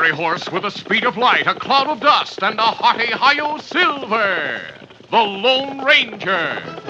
Fiery horse with the speed of light, a cloud of dust, and a hearty Hi-Yo Silver, the Lone Ranger.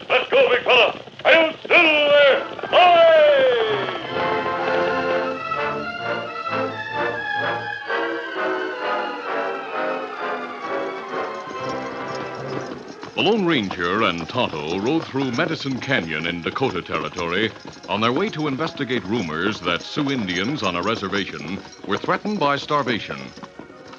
Let's go, big fella! Hail Silver! Hi! The Lone Ranger and Tonto rode through Medicine Canyon in Dakota Territory on their way to investigate rumors that Sioux Indians on a reservation were threatened by starvation.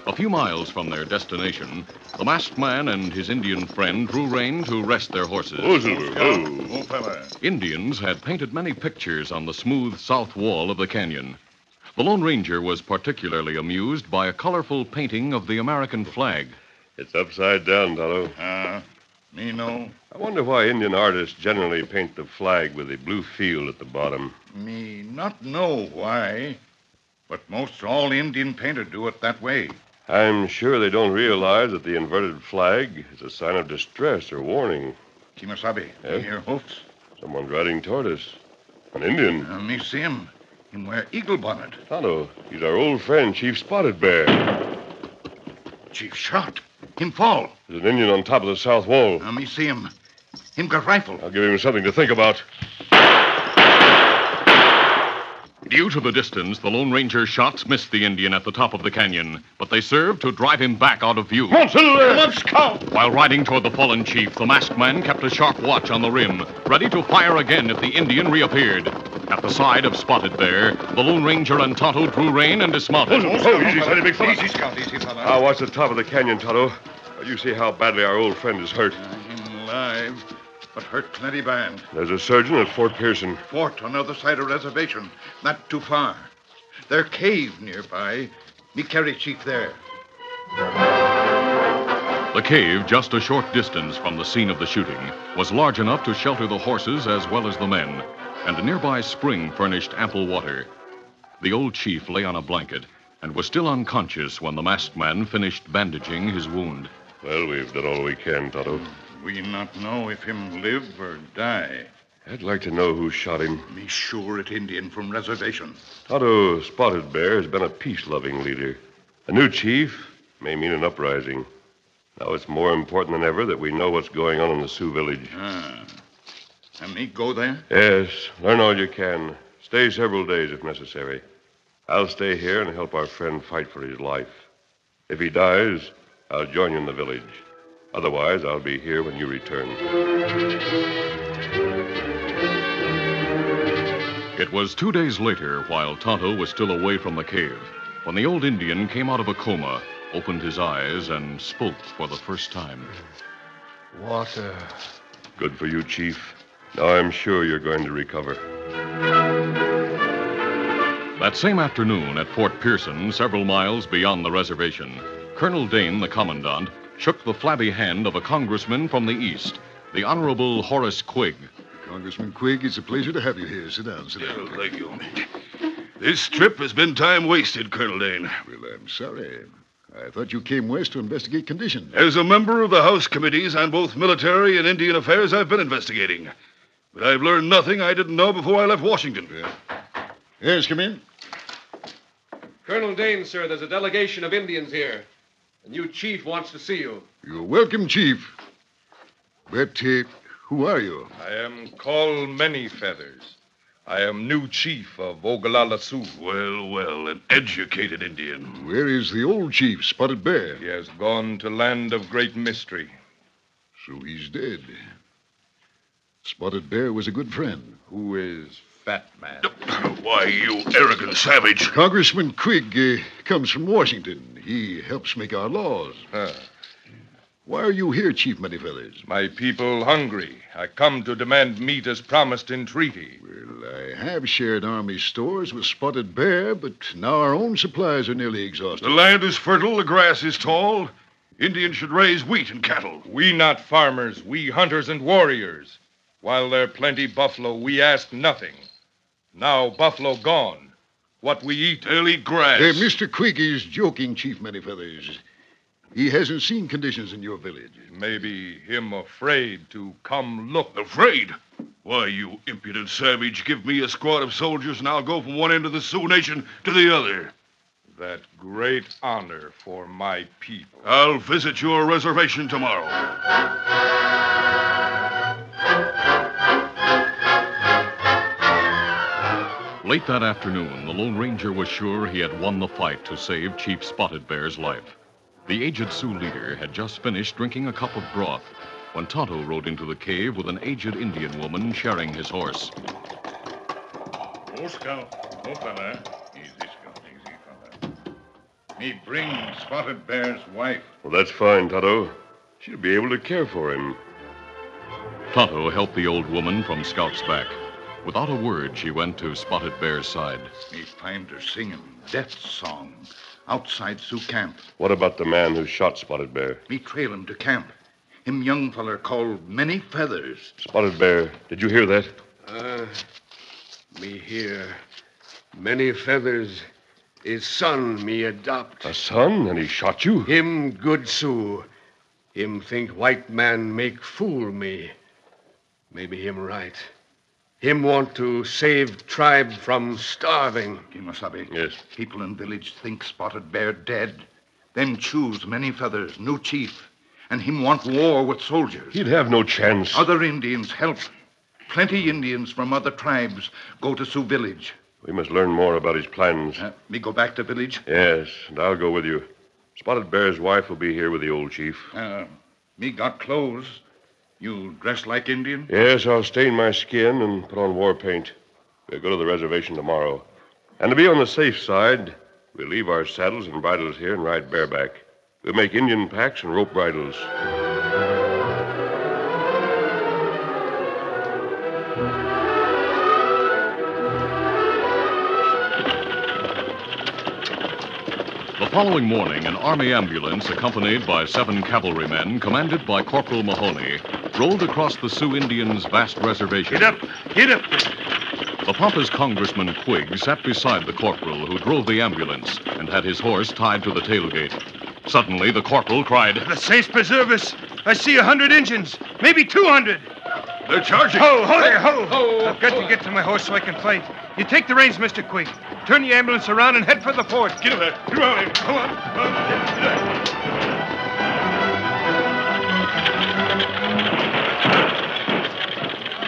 A few miles from their destination, the masked man and his Indian friend drew rein to rest their horses. Silver! Fella. Indians had painted many pictures on the smooth south wall of the canyon. The Lone Ranger was particularly amused by a colorful painting of the American flag. It's upside down, Tonto. Uh, me no. I wonder why Indian artists generally paint the flag with a blue field at the bottom. Me not know why. But most all Indian painter do it that way. I'm sure they don't realize that the inverted flag is a sign of distress or warning. Kimasabi, Eh? you hear hoofs? Someone riding toward us. An Indian. Uh, me see him. Him wear eagle bonnet. Tonto, he's our old friend, Chief Spotted Bear. Chief shot. Him fall. There's an Indian on top of the south wall. Uh, me see him. Him got rifle. I'll give him something to think about. Due to the distance, the Lone Ranger's shots missed the Indian at the top of the canyon, but they served to drive him back out of view. Come on, Silver! scout. While riding toward the fallen chief, the masked man kept a sharp watch on the rim, ready to fire again if the Indian reappeared. At the side of Spotted Bear, the Lone Ranger and Tonto drew rein and dismounted. Oh, easy, steady, big fella. Easy, scout. Easy, fella. Now, watch the top of the canyon, Tonto. You see how badly our old friend is hurt. Him alive, but hurt plenty bad. There's a surgeon at Fort Pearson. Fort on the other side of reservation. Not too far. Their cave nearby. Me carry chief there. The cave, just a short distance from the scene of the shooting, was large enough to shelter the horses as well as the men, and a nearby spring furnished ample water. The old chief lay on a blanket and was still unconscious when the masked man finished bandaging his wound. Well, we've done all we can, Tonto. We not know if him live or die. I'd like to know who shot him. Me sure it Indian from reservation. Tonto Spotted Bear has been a peace-loving leader. A new chief may mean an uprising. Now it's more important than ever that we know what's going on in the Sioux village. Ah. And me go there? Yes, learn all you can. Stay several days if necessary. I'll stay here and help our friend fight for his life. If he dies, I'll join you in the village. Otherwise, I'll be here when you return. It was two days later, while Tonto was still away from the cave, when the old Indian came out of a coma, opened his eyes, and spoke for the first time. Water. Good for you, Chief. Now I'm sure you're going to recover. That same afternoon at Fort Pearson, several miles beyond the reservation, Colonel Dane, the commandant, shook the flabby hand of a congressman from the East, the Honorable Horace Quigg. Congressman Quigg, it's a pleasure to have you here. Sit down, sit down. thank you. This trip has been time wasted, Colonel Dane. Well, I'm sorry. I thought you came west to investigate conditions. As a member of the House committees on both military and Indian affairs, I've been investigating. But I've learned nothing I didn't know before I left Washington. Yes, come in. Colonel Dane, sir, there's a delegation of Indians here. The new chief wants to see you. You're welcome, Chief. But uh, who are you? I am called Many Feathers. I am new chief of Ogallala Sioux. Well, well, an educated Indian. Where is the old chief, Spotted Bear? He has gone to land of great mystery. So he's dead. Spotted Bear was a good friend. Who is Fat Man? Why, you arrogant savage. Congressman Quigg uh, comes from Washington. He helps make our laws. Ah, Why are you here, Chief Manyfeathers? my people hungry. I come to demand meat as promised in treaty. Well, I have shared army stores with Spotted Bear, but now our own supplies are nearly exhausted. The land is fertile, the grass is tall. Indians should raise wheat and cattle. We not farmers, we hunters and warriors. While there plenty buffalo, we ask nothing. Now buffalo gone. What we eat, They'll grass. Uh, Mr. Quigg is joking, Chief Manyfeathers. He hasn't seen conditions in your village. maybe him afraid to come look. Afraid? Why, you impudent savage, give me a squad of soldiers and I'll go from one end of the Sioux Nation to the other. That great honor for my people. I'll visit your reservation tomorrow. Late that afternoon, the Lone Ranger was sure he had won the fight to save Chief Spotted Bear's life. The aged Sioux leader had just finished drinking a cup of broth when Tonto rode into the cave with an aged Indian woman sharing his horse. Oh, Scout. Oh, fella. Easy, Scout. Easy, fella. Eh? Me bring Spotted Bear's wife. Well, that's fine, Tonto. She'll be able to care for him. Tonto helped the old woman from Scout's back. Without a word, she went to Spotted Bear's side. Me find her singing death song outside Sioux camp. What about the man who shot Spotted Bear? Me trail him to camp. Him young feller called Many Feathers. Spotted Bear, did you hear that? Uh, me here. Many feathers. His son me adopt. A son, and he shot you? Him good Sioux. Him think white man make fool me. Maybe him right. Him want to save tribe from starving. Kimasabi. Yes. People in village think Spotted Bear dead. Then choose Many Feathers, new chief. And him want war with soldiers. He'd have no chance. Other Indians help. Plenty Indians from other tribes go to Sioux village. We must learn more about his plans. Uh, me go back to village. Yes, and I'll go with you. Spotted Bear's wife will be here with the old chief. Uh, me got clothes. You dress like Indian? Yes, I'll stain my skin and put on war paint. We'll go to the reservation tomorrow. And to be on the safe side, we'll leave our saddles and bridles here and ride bareback. We'll make Indian packs and rope bridles. Following morning, an army ambulance accompanied by seven cavalrymen, commanded by Corporal Mahoney, rolled across the Sioux Indians' vast reservation. Get up! Get up! The pompous Congressman Quigg sat beside the corporal who drove the ambulance and had his horse tied to the tailgate. Suddenly, the corporal cried, The saints preserve us. I see a hundred Injuns, maybe two hundred. They're charging. Ho, ho there, ho! ho I've got to get to my horse so I can fight. You take the reins, Mr. Quigg. Turn the ambulance around and head for the fort. Get him there. Get him out of here. Come on. Come on. Get.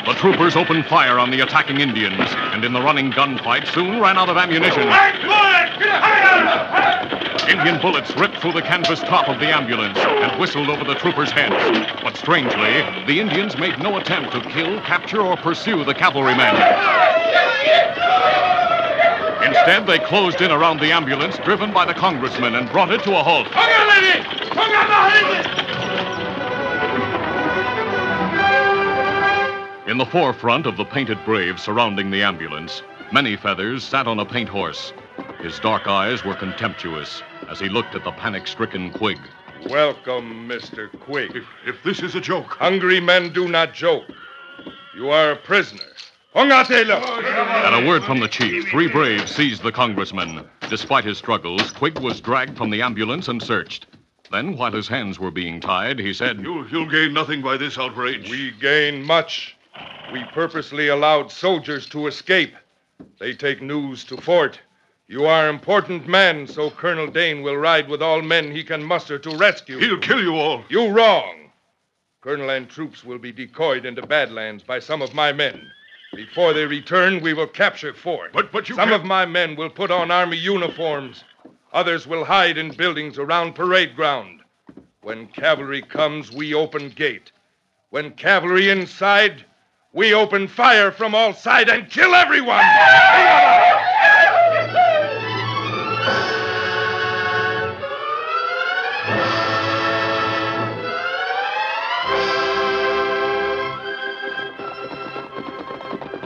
The troopers opened fire on the attacking Indians, and in the running gunfight soon ran out of ammunition. Indian bullets ripped through the canvas top of the ambulance and whistled over the troopers' heads. But strangely, the Indians made no attempt to kill, capture, or pursue the cavalrymen. Instead, they closed in around the ambulance, driven by the congressman and brought it to a halt. In the forefront of the painted braves surrounding the ambulance, Many Feathers sat on a paint horse. His dark eyes were contemptuous as he looked at the panic stricken Quigg. Welcome, Mr. Quigg. If, if this is a joke. Hungry men do not joke. You are a prisoner. Hongatela! At a word from the chief, three braves seized the congressman. Despite his struggles, Quigg was dragged from the ambulance and searched. Then, while his hands were being tied, he said, You'll, you'll gain nothing by this outrage. We gain much. We purposely allowed soldiers to escape. They take news to fort. You are important men, so Colonel Dane will ride with all men he can muster to rescue. He'll you. kill you all. You wrong. Colonel and troops will be decoyed into Badlands by some of my men. Before they return, we will capture fort. But but you Some can't- of my men will put on army uniforms. Others will hide in buildings around parade ground. When cavalry comes, we open gate. When cavalry inside, we open fire from all side and kill everyone.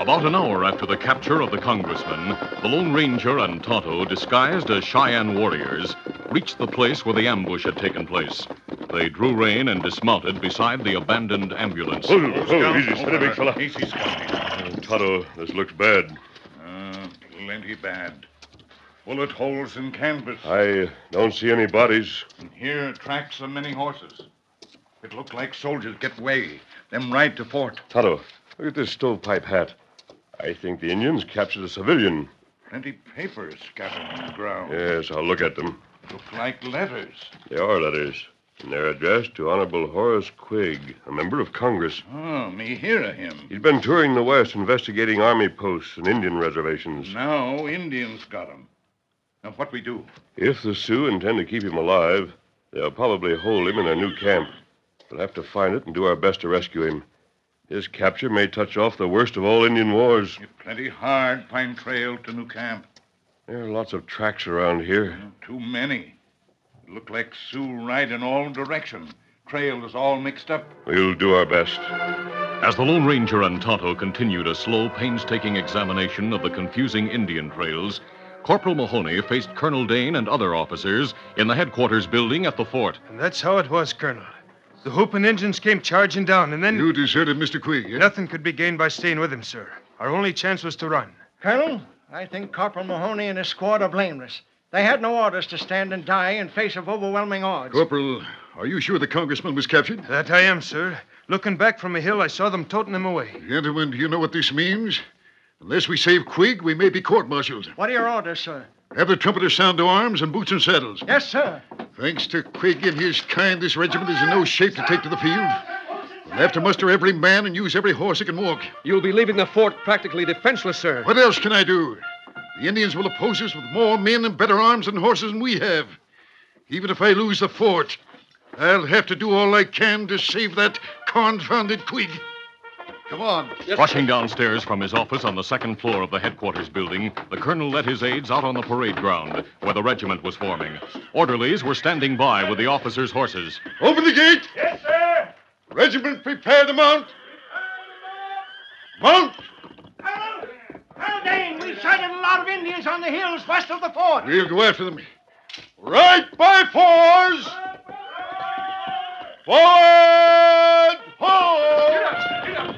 About an hour after the capture of the congressman, the Lone Ranger and Tonto, disguised as Cheyenne warriors, reached the place where the ambush had taken place. They drew rein and dismounted beside the abandoned ambulance. Oh, oh, easy, steady, big fella. Easy, Scotty. Tonto, this looks bad. Uh, plenty bad. Bullet holes in canvas. I don't see any bodies. And here tracks of many horses. It looked like soldiers get way. Them ride to fort. Tonto, look at this stovepipe hat. I think the Indians captured a civilian. Plenty papers scattered on the ground. Yes, I'll look at them. Look like letters. They are letters, and they're addressed to Honorable Horace Quigg, a member of Congress. Oh, me hear of him. He's been touring the West, investigating army posts and Indian reservations. Now Indians got him. Now what we do? If the Sioux intend to keep him alive, they'll probably hold him in their new camp. We'll have to find it and do our best to rescue him. His capture may touch off the worst of all Indian wars. It plenty hard Pine trail to new camp. There are lots of tracks around here. Mm, too many. It look like Sioux ride in all direction. Trail is all mixed up. We'll do our best. As the Lone Ranger and Tonto continued a slow, painstaking examination of the confusing Indian trails, Corporal Mahoney faced Colonel Dane and other officers in the headquarters building at the fort. And that's how it was, Colonel. The whooping engines came charging down, and then You deserted Mr. Quigg, eh? nothing could be gained by staying with him, sir. Our only chance was to run. Colonel, I think Corporal Mahoney and his squad are blameless. They had no orders to stand and die in face of overwhelming odds. Corporal, are you sure the congressman was captured? That I am, sir. Looking back from a hill, I saw them toting him away. Gentlemen, do you know what this means? Unless we save Quigg, we may be court-martialed. What are your orders, sir? Have the trumpeters sound to arms and boots and saddles. Yes, sir. Thanks to Quigg and his kind, this regiment is in no shape to take to the field. We'll have to muster every man and use every horse that can walk. You'll be leaving the fort practically defenseless, sir. What else can I do? The Indians will oppose us with more men and better arms and horses than we have. Even if I lose the fort, I'll have to do all I can to save that confounded Quigg. Come on. Rushing downstairs from his office on the second floor of the headquarters building, the colonel led his aides out on the parade ground where the regiment was forming. Orderlies were standing by with the officers' horses. Open the gate. Yes, sir. Regiment, prepare to mount. Mount. Colonel Dane, we sighted a lot of Indians on the hills west of the fort. We'll go after them. Right by fours. Forward! Hold!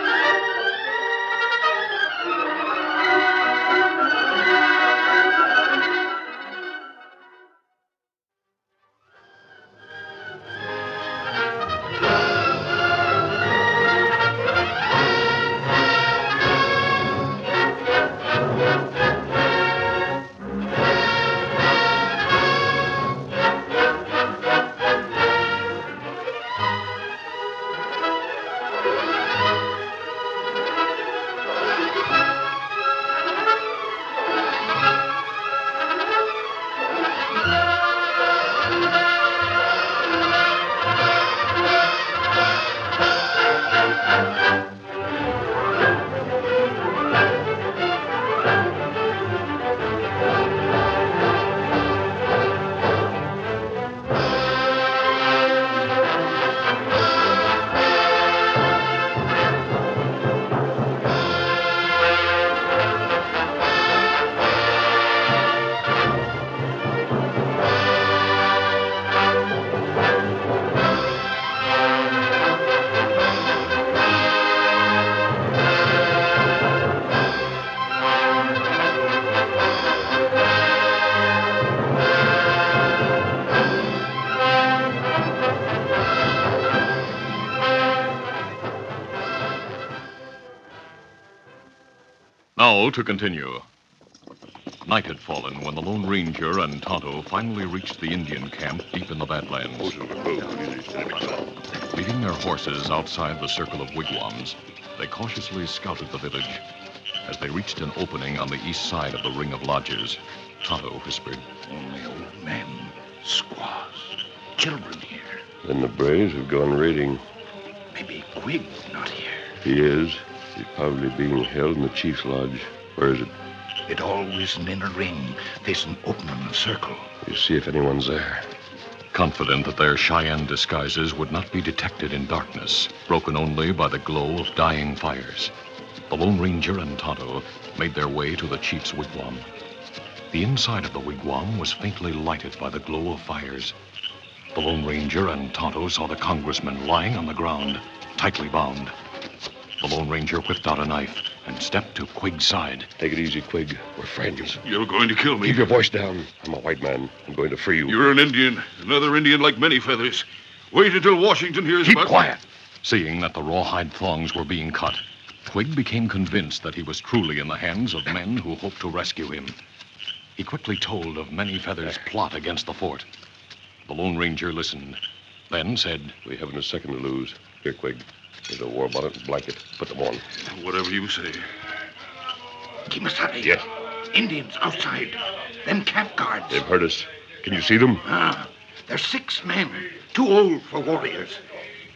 Now to continue. Night had fallen when the Lone Ranger and Tonto finally reached the Indian camp deep in the Badlands. Leaving their horses outside the circle of wigwams, they cautiously scouted the village. As they reached an opening on the east side of the ring of lodges, Tonto whispered, Only old men, squaws, children here. Then the Braves have gone raiding. Maybe Quigg not here. He is. He's probably being held in the chief's lodge. Where is it? It always in inner ring, facing open in a circle. You see if anyone's there. confident that their Cheyenne disguises would not be detected in darkness, broken only by the glow of dying fires. The Lone Ranger and Tonto made their way to the chief's wigwam. The inside of the wigwam was faintly lighted by the glow of fires. The Lone Ranger and Tonto saw the congressman lying on the ground, tightly bound. The Lone Ranger whipped out a knife and stepped to Quigg's side. Take it easy, Quigg. We're friends. You're going to kill me. Keep your voice down. I'm a white man. I'm going to free you. You're an Indian. Another Indian like many feathers. Wait until Washington hears Keep about quiet. Seeing that the rawhide thongs were being cut, Quigg became convinced that he was truly in the hands of men who hoped to rescue him. He quickly told of Many Feathers' plot against the fort. The Lone Ranger listened, then said, We haven't a second to lose. Here, Quigg. Here's a war bonnet and blanket. Put them on. Whatever you say. Kimasabi. Yes. Indians outside. Them camp guards. They've heard us. Can you see them? Ah, They're six men, too old for warriors.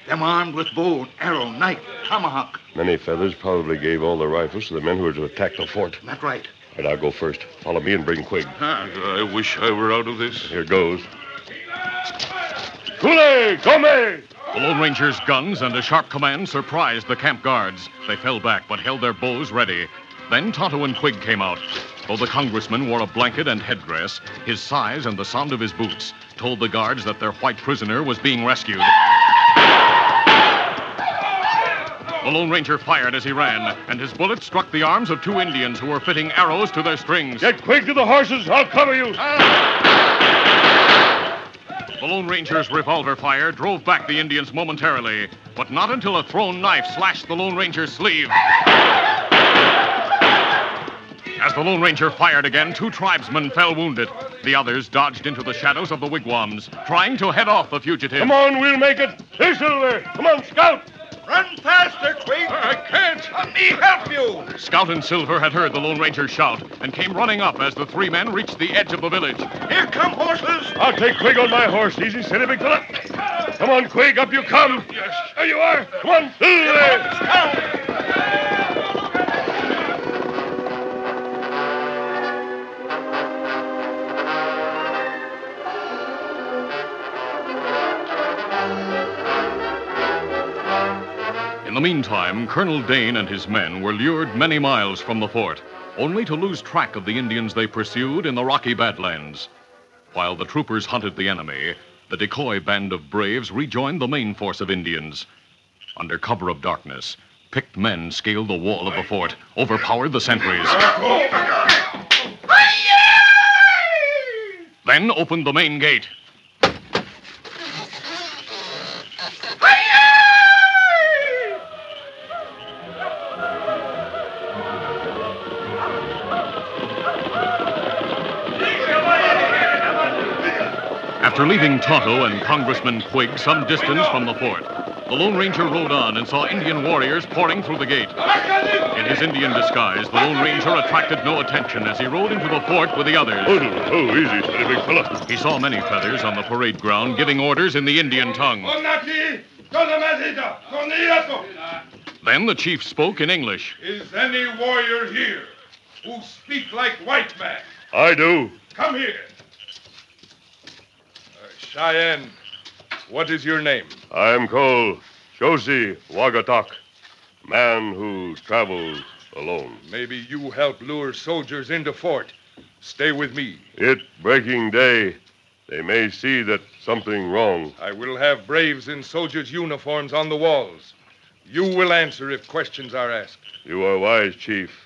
Them armed with bow, arrow, knife, tomahawk. Many feathers probably gave all the rifles to the men who were to attack the fort. That right. All right, I'll go first. Follow me and bring Quigg. Ah, I wish I were out of this. Here goes. Kule, come! The Lone Ranger's guns and a sharp command surprised the camp guards. They fell back but held their bows ready. Then Tonto and Quigg came out. Though the congressman wore a blanket and headdress, his size and the sound of his boots told the guards that their white prisoner was being rescued. The Lone Ranger fired as he ran, and his bullet struck the arms of two Indians who were fitting arrows to their strings. Get Quigg to the horses. I'll cover you. Ah! The Lone Ranger's revolver fire drove back the Indians momentarily, but not until a thrown knife slashed the Lone Ranger's sleeve. As the Lone Ranger fired again, two tribesmen fell wounded. The others dodged into the shadows of the wigwams, trying to head off the fugitive. Come on, we'll make it. Here, Silver. Come on, Scout. Run faster, Quigg. I can't. Let me help you. Scout and Silver had heard the Lone Ranger shout and came running up as the three men reached the edge of the village. Here come horses. I'll take Quigg on my horse. Easy, steady, big fella. Come on, Quigg. Up you come. Yes. There you are. Come on, Silver. In the meantime, Colonel Dane and his men were lured many miles from the fort. only to lose track of the Indians they pursued in the Rocky Badlands. While the troopers hunted the enemy, the decoy band of braves rejoined the main force of Indians. Under cover of darkness, picked men scaled the wall of the fort, overpowered the sentries. Then opened the main gate. After leaving Tonto and Congressman Quigg some distance from the fort, the Lone Ranger rode on and saw Indian warriors pouring through the gate. In his Indian disguise, the Lone Ranger attracted no attention as he rode into the fort with the others. Oh, oh easy, steady, big fella. He saw many feathers on the parade ground giving orders in the Indian tongue. Then the chief spoke in English. Is any warrior here who speak like white man? I do. Come here. Uh, Cheyenne, what is your name? I am called Josie Wagatok, man who travels alone. Maybe you help lure soldiers into fort. Stay with me. It breaking day. They may see that something wrong. I will have braves in soldiers' uniforms on the walls. You will answer if questions are asked. You are wise, Chief.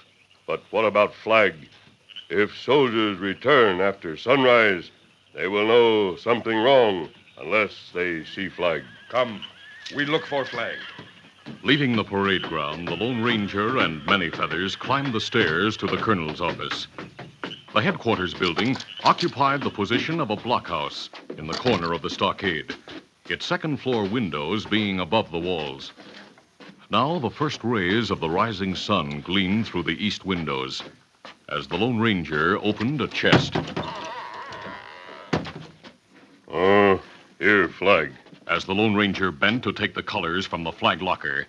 But what about flag? If soldiers return after sunrise, they will know something wrong unless they see flag. Come, we look for flag. Leaving the parade ground, the Lone Ranger and Many Feathers climbed the stairs to the colonel's office. The headquarters building occupied the position of a blockhouse in the corner of the stockade, its second floor windows being above the walls. Now the first rays of the rising sun gleamed through the east windows as the Lone Ranger opened a chest. Oh, here, flag. As the Lone Ranger bent to take the colors from the flag locker,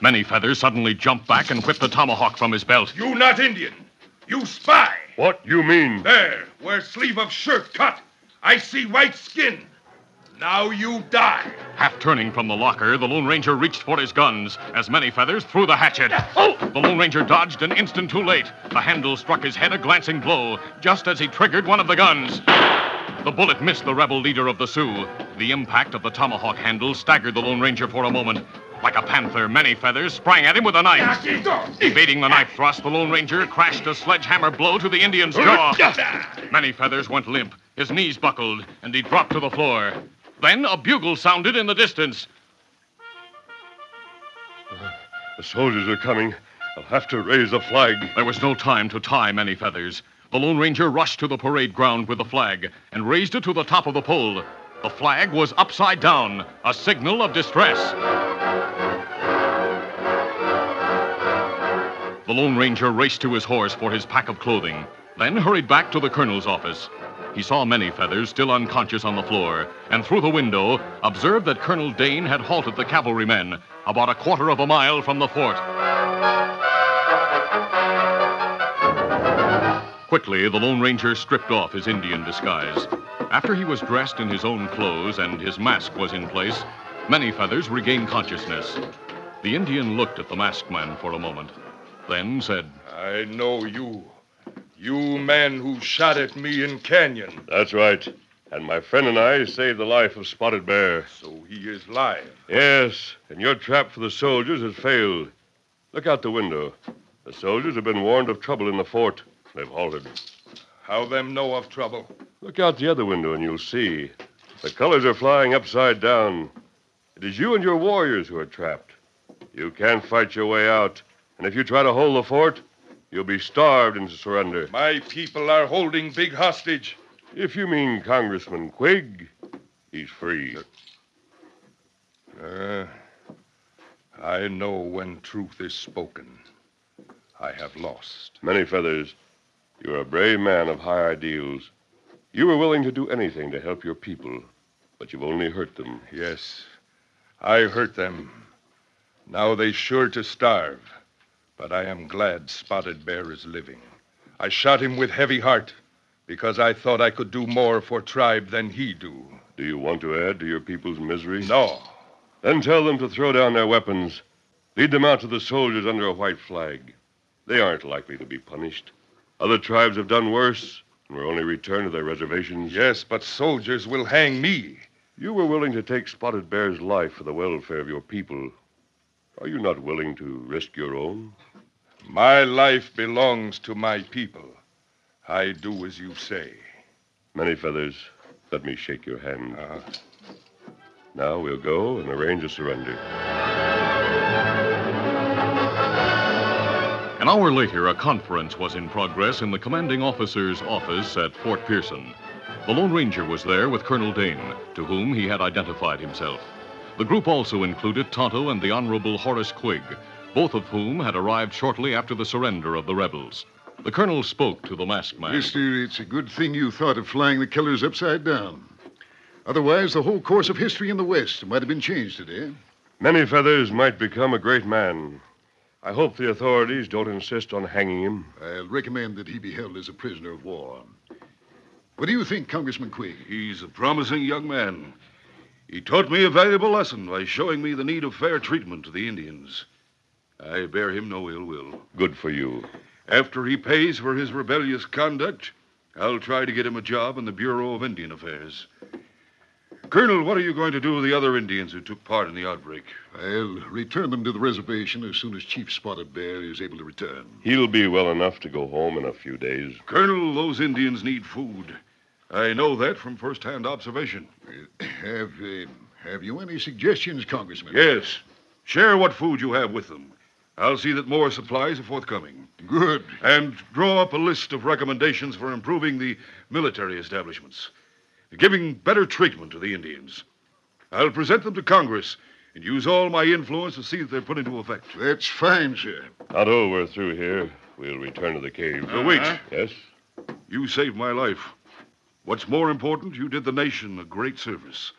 Many Feathers suddenly jumped back and whipped a tomahawk from his belt. You not Indian. You spy. What you mean? There, where sleeve of shirt cut. I see white skin. Now you die. Half turning from the locker, the Lone Ranger reached for his guns as Many Feathers threw the hatchet. Oh! The Lone Ranger dodged an instant too late. The handle struck his head a glancing blow just as he triggered one of the guns. The bullet missed the rebel leader of the Sioux. The impact of the tomahawk handle staggered the Lone Ranger for a moment. Like a panther, Many Feathers sprang at him with a knife. Evading the knife thrust, the Lone Ranger crashed a sledgehammer blow to the Indian's jaw. Many Feathers went limp. His knees buckled, and he dropped to the floor. Then a bugle sounded in the distance. The soldiers are coming. I'll have to raise the flag. There was no time to tie Many Feathers. The Lone Ranger rushed to the parade ground with the flag and raised it to the top of the pole. The flag was upside down, a signal of distress. The Lone Ranger raced to his horse for his pack of clothing, then hurried back to the colonel's office. He saw Many Feathers still unconscious on the floor, and through the window observed that Colonel Dane had halted the cavalrymen about a quarter of a mile from the fort. Quickly, the Lone Ranger stripped off his Indian disguise. After he was dressed in his own clothes and his mask was in place, Many Feathers regained consciousness. The Indian looked at the masked man for a moment, then said, I know you. You man who shot at me in Canyon. That's right. And my friend and I saved the life of Spotted Bear. So he is live. Yes, and your trap for the soldiers has failed. Look out the window. The soldiers have been warned of trouble in the fort. They've halted. How them know of trouble? Look out the other window and you'll see. The colors are flying upside down. It is you and your warriors who are trapped. You can't fight your way out. And if you try to hold the fort, you'll be starved into surrender. My people are holding big hostage. If you mean Congressman Quigg, he's free. Uh, I know when truth is spoken. I have lost. Many feathers. You're a brave man of high ideals. You were willing to do anything to help your people, but you've only hurt them. Yes, I hurt them. Now they're sure to starve. But I am glad Spotted Bear is living. I shot him with heavy heart because I thought I could do more for tribe than he do. Do you want to add to your people's misery? No. Then tell them to throw down their weapons. Lead them out to the soldiers under a white flag. They aren't likely to be punished. Other tribes have done worse and were only returned to their reservations. Yes, but soldiers will hang me. You were willing to take Spotted Bear's life for the welfare of your people. Are you not willing to risk your own? My life belongs to my people. I do as you say. Many feathers, let me shake your hand. Uh, Now we'll go and arrange a surrender. An hour later, a conference was in progress in the commanding officer's office at Fort Pearson. The Lone Ranger was there with Colonel Dane, to whom he had identified himself. The group also included Tonto and the Honorable Horace Quigg, both of whom had arrived shortly after the surrender of the rebels. The colonel spoke to the masked man. Mister, it's a good thing you thought of flying the killers upside down. Otherwise, the whole course of history in the West might have been changed today. Many feathers might become a great man. I hope the authorities don't insist on hanging him. I'll recommend that he be held as a prisoner of war. What do you think, Congressman Quigg? He's a promising young man. He taught me a valuable lesson by showing me the need of fair treatment to the Indians. I bear him no ill will. Good for you. After he pays for his rebellious conduct, I'll try to get him a job in the Bureau of Indian Affairs. Colonel, what are you going to do with the other Indians who took part in the outbreak? I'll return them to the reservation as soon as Chief Spotted Bear is able to return. He'll be well enough to go home in a few days. Colonel, those Indians need food. I know that from first-hand observation. Have uh, have you any suggestions, Congressman? Yes. Share what food you have with them. I'll see that more supplies are forthcoming. Good. And draw up a list of recommendations for improving the military establishments, giving better treatment to the Indians. I'll present them to Congress and use all my influence to see that they're put into effect. That's fine, sir. Tonto, we're through here. We'll return to the cave. Uh, wait. Yes? You saved my life. What's more important, you did the nation a great service.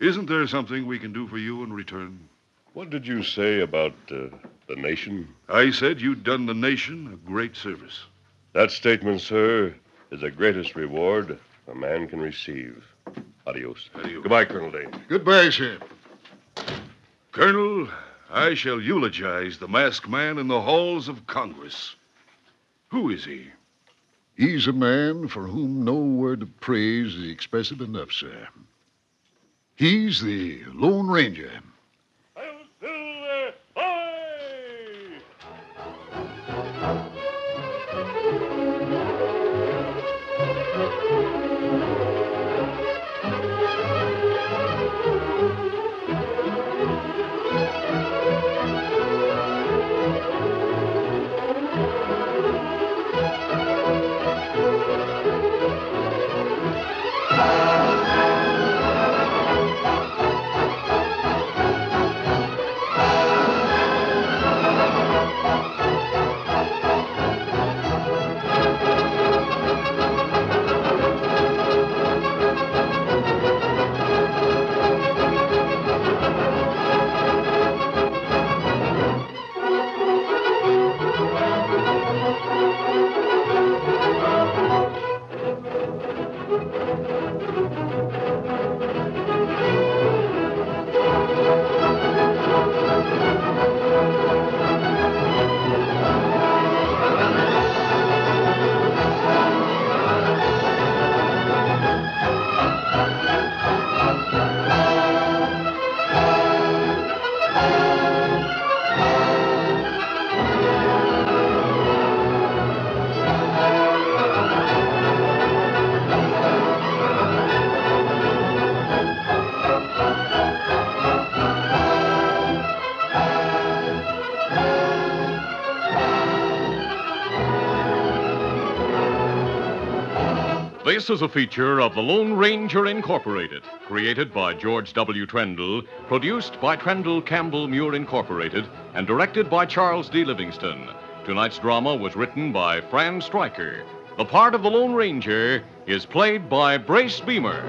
Isn't there something we can do for you in return? What did you say about uh, the nation? I said you'd done the nation a great service. That statement, sir, is the greatest reward a man can receive. Adios. Adios. Goodbye, Colonel Dane. Goodbye, sir. Colonel, I shall eulogize the masked man in the halls of Congress. Who is he? He's a man for whom no word of praise is expressive enough, sir. He's the Lone Ranger. This is a feature of the Lone Ranger Incorporated, created by George W. Trendle, produced by Trendle Campbell Muir Incorporated, and directed by Charles D. Livingston. Tonight's drama was written by Fran Stryker. The part of the Lone Ranger is played by Brace Beemer.